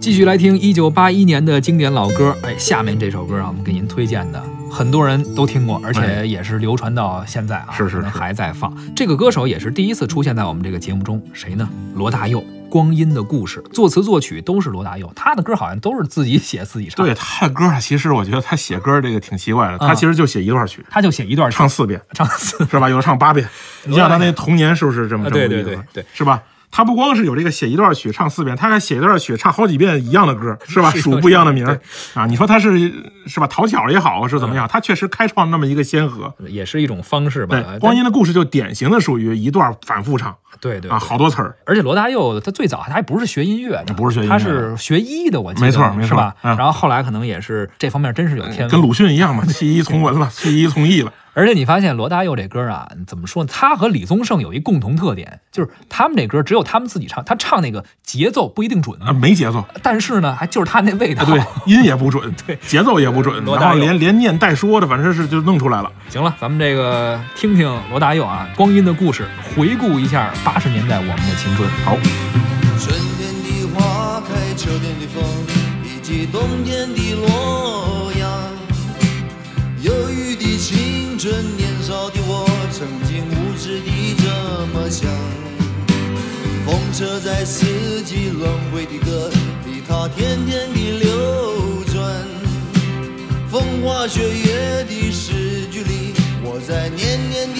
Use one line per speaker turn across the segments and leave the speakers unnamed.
继续来听一九八一年的经典老歌，哎，下面这首歌啊，我们给您推荐的，很多人都听过，而且也是流传到现在啊，
是是是。
还在放。这个歌手也是第一次出现在我们这个节目中，谁呢？罗大佑，《光阴的故事》，作词作曲都是罗大佑，他的歌好像都是自己写自己唱，
对，他的歌啊，其实我觉得他写歌这个挺奇怪的，
啊。
他其实就写一段曲，
他就写一段
唱四遍，
唱四，
是吧？有的唱八遍。你像他那童年是不是这么这么个意思
对对对。
是吧？他不光是有这个写一段曲唱四遍，他还写一段曲唱好几遍一样的歌，是吧？
是
数不一样的名儿啊！你说他是是吧？讨巧也好是怎
嗯
么样？他确实开创那么一个先河。
也是一种方式吧。
对，光阴的故事就典型的属于一段反复唱啊，
对对啊
好多词儿。
而且罗大佑他最早他还不是学音乐的，
不是学音乐
他是学医的，我记得
没错没错
是吧？
嗯
然后后来可能也是这方面真是有天赋。
跟鲁迅一样嘛，弃医从文了，弃医从艺了。
而且你发现罗大佑这歌啊，怎么说呢？他和李宗盛有一共同特点，就是他们这歌只有他们自己唱，他唱那个节奏不一定准，
啊，没节奏，
但是呢，还就是他那味道。
啊，对，音也不准，
对
节奏也不准，
罗大佑
然后连连念带说的，反正是就弄出来了。
行了，咱们这个听听罗大佑啊，《光阴的故事》，回顾一下八十年代我们的青春。
好，
春天的花开，秋天的风，以及冬天的洛风车在四季轮回的歌里，它天天地流转。风花雪月的诗句里，我在年年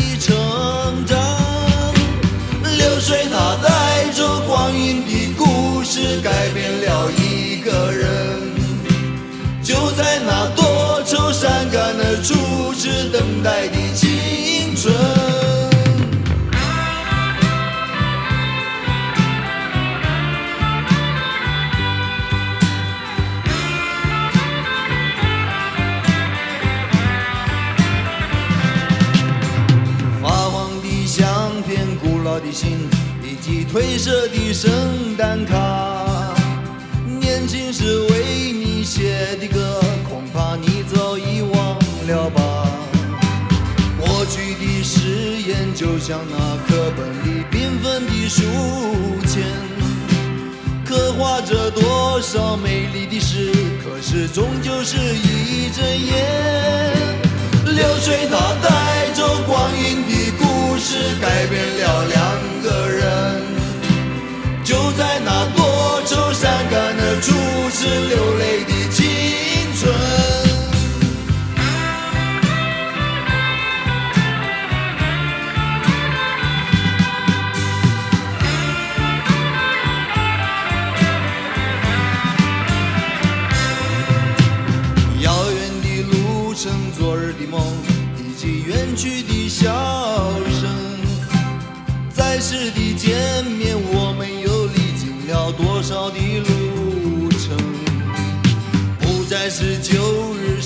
褪色的圣诞卡，年轻时为你写的歌，恐怕你早已忘了吧。过去的誓言就像那课本里缤纷的书签，刻画着多少美丽的诗，可是终究是一阵烟。流水它带走光阴的初次流泪的青春。遥远的路程，昨日的梦，以及远去的笑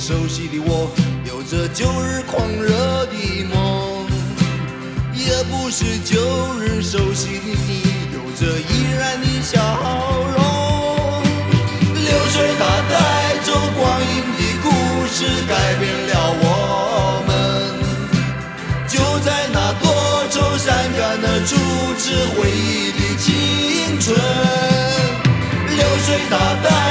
熟悉的我，有着旧日狂热的梦，也不是旧日熟悉的你，有着依然的笑容。流水它带走光阴的故事，改变了我们。就在那多愁善感的初次回忆的青春。流水它带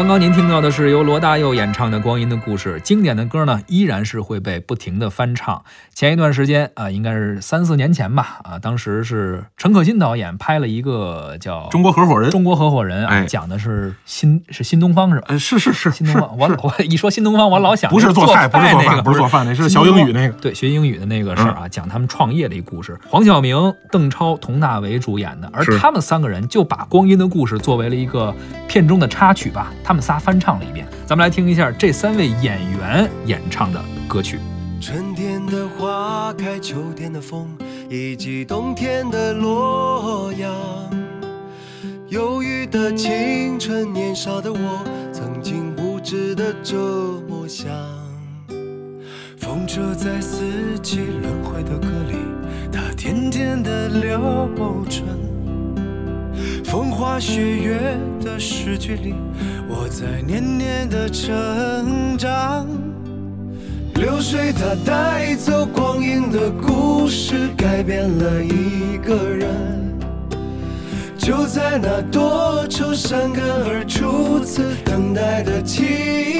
刚刚您听到的是由罗大佑演唱的《光阴的故事》，经典的歌呢依然是会被不停的翻唱。前一段时间啊、应该是三四年前吧，啊，当时是陈可辛导演拍了一个叫《
中国合伙人，
中国合伙人》啊，
哎
讲的是新是新东方是吧？
哎，是是是是
新东方，我
是，
我一说新东方，我老想
不是做菜，不是做饭，
那个
不是做饭，那是学英语那个。
对，学英语的那个事儿啊，讲他们创业的一个故事。黄晓明、邓超、佟大为主演的，而他们三个人就把《光阴的故事》作为了一个片中的插曲吧，他们仨翻唱了一遍。咱们来听一下这三位演员演唱的歌曲。
春天的花开，秋天的风，以及冬天的洛阳。忧郁的青春，年少的我，曾经无知
的这么想。风车在四季轮回的歌里，它甜甜的流转。雪月的诗句里，我在年年的成长。流水它带走光阴的故事，改变了一个人。就在那多愁善感而初次等待的青